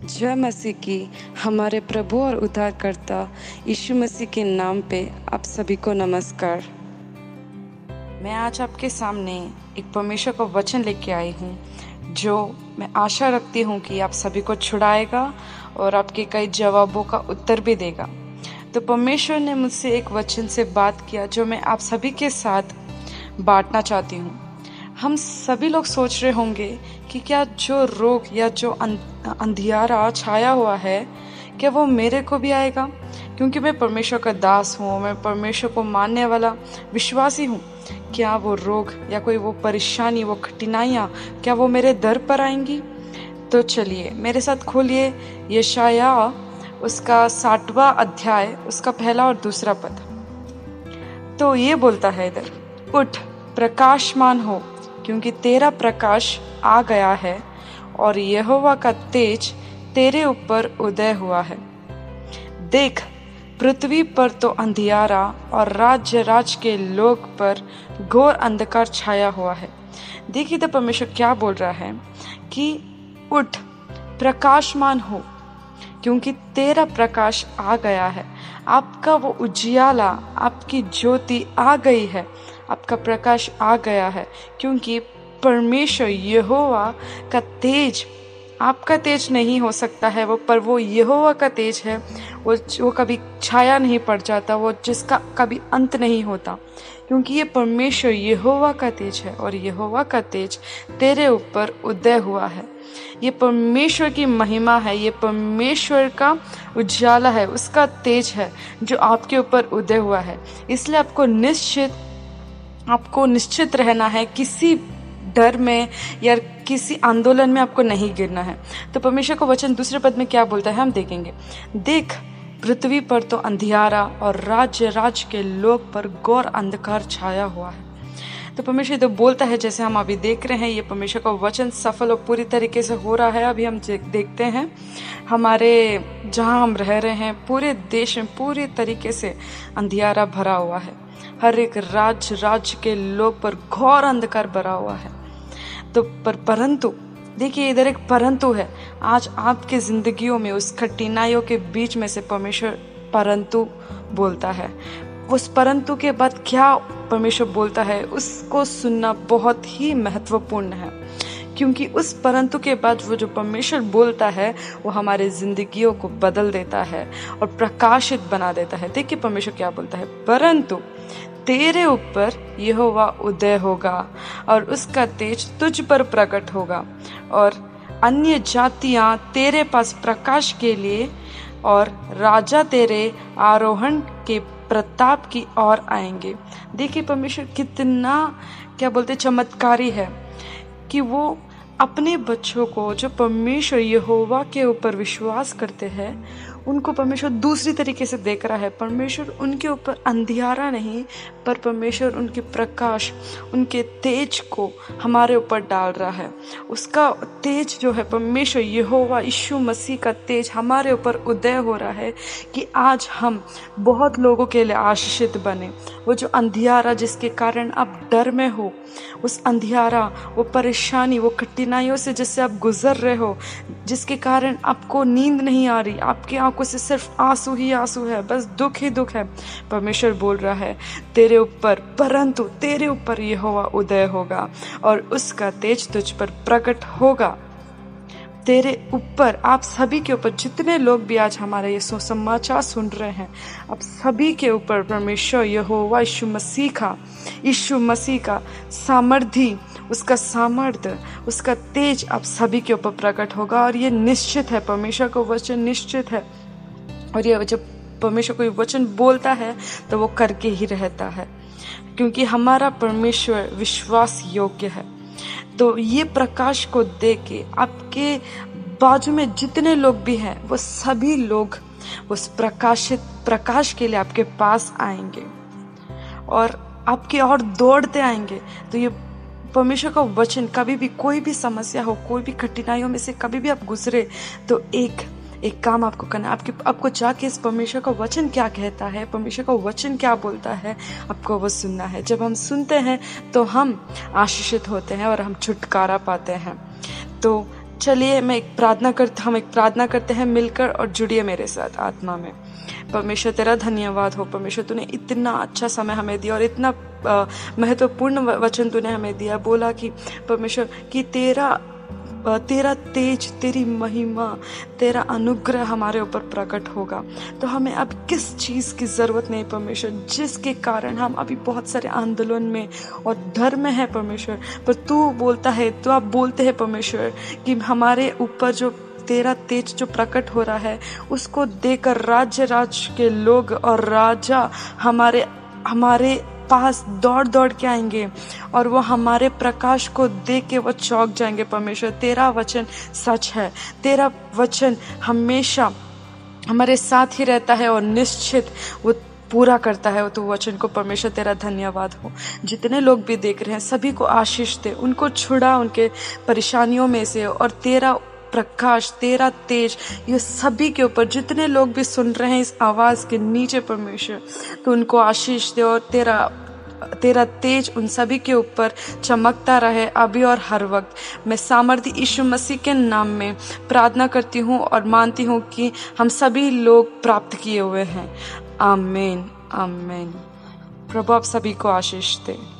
जय मसीह की हमारे प्रभु और उद्धारकर्ता यीशु मसीह के नाम पे आप सभी को नमस्कार। मैं आज आपके सामने एक परमेश्वर का वचन लेके आई हूँ, जो मैं आशा रखती हूँ कि आप सभी को छुड़ाएगा और आपके कई जवाबों का उत्तर भी देगा। तो परमेश्वर ने मुझसे एक वचन से बात किया, जो मैं आप सभी के साथ बांटना चाहती हूँ। हम सभी लोग सोच रहे होंगे कि क्या जो रोग या जो अं-, अंधियारा छाया हुआ है क्या वो मेरे को भी आएगा? क्योंकि मैं परमेश्वर का दास हूँ मैं परमेश्वर को मानने वाला विश्वासी हूँ। क्या वो रोग या कोई वो परेशानी वो कठिनाइयाँ क्या वो मेरे दर पर आएँगी? तो चलिए मेरे साथ खोलिए यशाया उसका साठवा अध्याय उसका पहला और दूसरा पद। तो ये बोलता है इधर उठ प्रकाशमान हो क्योंकि तेरा प्रकाश आ गया है और यहोवा का तेज तेरे ऊपर उदय हुआ है। देख, पृथ्वी पर तो अंधियारा और राज्य राज के लोग पर घोर अंधकार छाया हुआ है। देखिए तो परमेश्वर क्या बोल रहा है कि उठ, प्रकाशमान हो, क्योंकि तेरा प्रकाश आ गया है। आपका वो उजियाला, आपकी ज्योति आ गई है। आपका प्रकाश आ गया है, क्योंकि परमेश्वर यहोवा का तेज, आपका तेज नहीं हो सकता है वो, पर वो यहोवा का तेज है। वो वो कभी छाया नहीं पड़ जाता, वो जिसका कभी अंत नहीं होता, क्योंकि ये परमेश्वर यहोवा का तेज है और यहोवा का तेज तेरे ऊपर उदय हुआ है। ये परमेश्वर की महिमा है, ये परमेश्वर का उजाला है, उसका तेज है जो आपके ऊपर उदय हुआ है। इसलिए आपको निश्चित आपको निश्चित रहना है, किसी डर में या किसी आंदोलन में आपको नहीं गिरना है। तो परमेश्वर को वचन दूसरे पद में क्या बोलता है, हम देखेंगे। देख, पृथ्वी पर तो अंधियारा और राज्य राज्य के लोग पर गौर अंधकार छाया हुआ है। तो परमेश्वर तो बोलता है, जैसे हम अभी देख रहे हैं, ये परमेश्वर का वचन सफल और पूरी तरीके से हो रहा है। अभी हम देखते हैं, हमारे जहाँ हम रह रहे हैं, पूरे देश में पूरी तरीके से अंधियारा भरा हुआ है। हर एक राज्य राज्य के लोग पर घोर अंधकार भरा हुआ है। तो पर, परंतु, देखिए, इधर एक परंतु है। आज आपके जिंदगियों में, उस कठिनाइयों के बीच में से परमेश्वर परंतु बोलता है। उस परंतु के बाद क्या परमेश्वर बोलता है, उसको सुनना बहुत ही महत्वपूर्ण है। क्योंकि उस परंतु के बाद वो जो परमेश्वर बोलता है, वो हमारे जिंदगियों को बदल देता है और प्रकाशित बना देता है। देखिए परमेश्वर क्या बोलता है, परंतु तेरे ऊपर यहोवा उदय होगा और उसका तेज तुझ पर प्रकट होगा और अन्य जातियाँ तेरे पास प्रकाश के लिए और राजा तेरे आरोहण के प्रताप की ओर आएँगे। देखिए परमेश्वर कितना, क्या बोलते, चमत्कारी है कि वो अपने बच्चों को जो परमेश्वर यहोवा के ऊपर विश्वास करते हैं उनको परमेश्वर दूसरी तरीके से देख रहा है। परमेश्वर उनके ऊपर अंधियारा नहीं, पर परमेश्वर उनके प्रकाश, उनके तेज को हमारे ऊपर डाल रहा है। उसका तेज जो है, परमेश्वर यहोवा यीशु मसीह का तेज हमारे ऊपर उदय हो रहा है कि आज हम बहुत लोगों के लिए आशीषित बने। वो जो अंधियारा जिसके कारण आप डर में हो, उस अंधियारा, वो परेशानी, वो कठिनाइयों से जिससे आप गुजर रहे हो, जिसके कारण आपको नींद नहीं आ रही, आपकी आँखों से सिर्फ़ आँसू ही आँसू है, बस दुख ही दुख है। परमेश्वर बोल रहा है, तेरे ऊपर, परंतु तेरे ऊपर ये हुआ उदय होगा और उसका तेज तुझ पर प्रकट होगा। तेरे ऊपर, आप सभी के ऊपर, जितने लोग भी आज हमारे ये समाचार सुन रहे हैं, आप सभी के ऊपर परमेश्वर यहोवा यीशु मसीह का, यीशु मसीह का सामर्थ्य, उसका सामर्थ्य, उसका तेज आप सभी के ऊपर प्रकट होगा और ये निश्चित है, परमेश्वर का वचन निश्चित है। और ये जब परमेश्वर कोई वचन बोलता है तो वो करके ही रहता है। क्योंकि हमारा परमेश्वर विश्वास योग्य है। तो ये प्रकाश को दे के आपके बाजू में जितने लोग भी हैं, वो सभी लोग उस प्रकाशित, प्रकाश के लिए आपके पास आएँगे। और आपके और दौड़ते आएँगे। तो ये परमेश्वर का वचन कभी भी कोई भी समस्या हो, कोई भी कठिनाइयों में से कभी भी आप गुजरे तो एक एक काम आपको करना है, आपके आपको जाके इस परमेश्वर का वचन क्या कहता है, परमेश्वर का वचन क्या बोलता है, आपको वो सुनना है। जब हम सुनते हैं तो हम आशीषित होते हैं और हम छुटकारा पाते हैं। तो चलिए, मैं एक प्रार्थना करता हम एक प्रार्थना करते हैं मिलकर और जुड़िए मेरे साथ आत्मा में। परमेश्वर, तेरा धन्यवाद हो। परमेश्वर, तूने इतना अच्छा समय हमें दिया और इतना महत्वपूर्ण वचन तूने हमें दिया। बोला कि परमेश्वर, कि तेरा तेरा तेज, तेरी महिमा, तेरा अनुग्रह हमारे ऊपर प्रकट होगा। तो हमें अब किस चीज़ की ज़रूरत नहीं, परमेश्वर? जिसके कारण हम अभी बहुत सारे आंदोलन में और धर्म है, परमेश्वर। पर तू बोलता है तो आप बोलते हैं, परमेश्वर, कि हमारे ऊपर जो तेरा तेज जो प्रकट हो रहा है, उसको देकर राज्य राज्य के लोग और राजा हमारे हमारे पास दौड़ दौड़ के आएँगे और वो हमारे प्रकाश को देख के वो चौक जाएँगे, परमेश्वर, तेरा वचन सच है। तेरा वचन हमेशा हमारे साथ ही रहता है और निश्चित वो पूरा करता है। तो वचन को, परमेश्वर, तेरा धन्यवाद हो। जितने लोग भी देख रहे हैं, सभी को आशीष दे। उनको छुड़ा उनके परेशानियों में से और तेरा प्रकाश, तेरा तेज, ये सभी के ऊपर जितने लोग भी सुन रहे हैं इस आवाज़ के नीचे परमेश्वर तो उनको आशीष दे और तेरा तेरा तेज उन सभी के ऊपर चमकता रहे अभी और हर वक्त। मैं सामर्थ्य यीशु मसीह के नाम में प्रार्थना करती हूँ और मानती हूँ कि हम सभी लोग प्राप्त किए हुए हैं। आमेन आमेन। प्रभु, आप सभी को आशीष दे।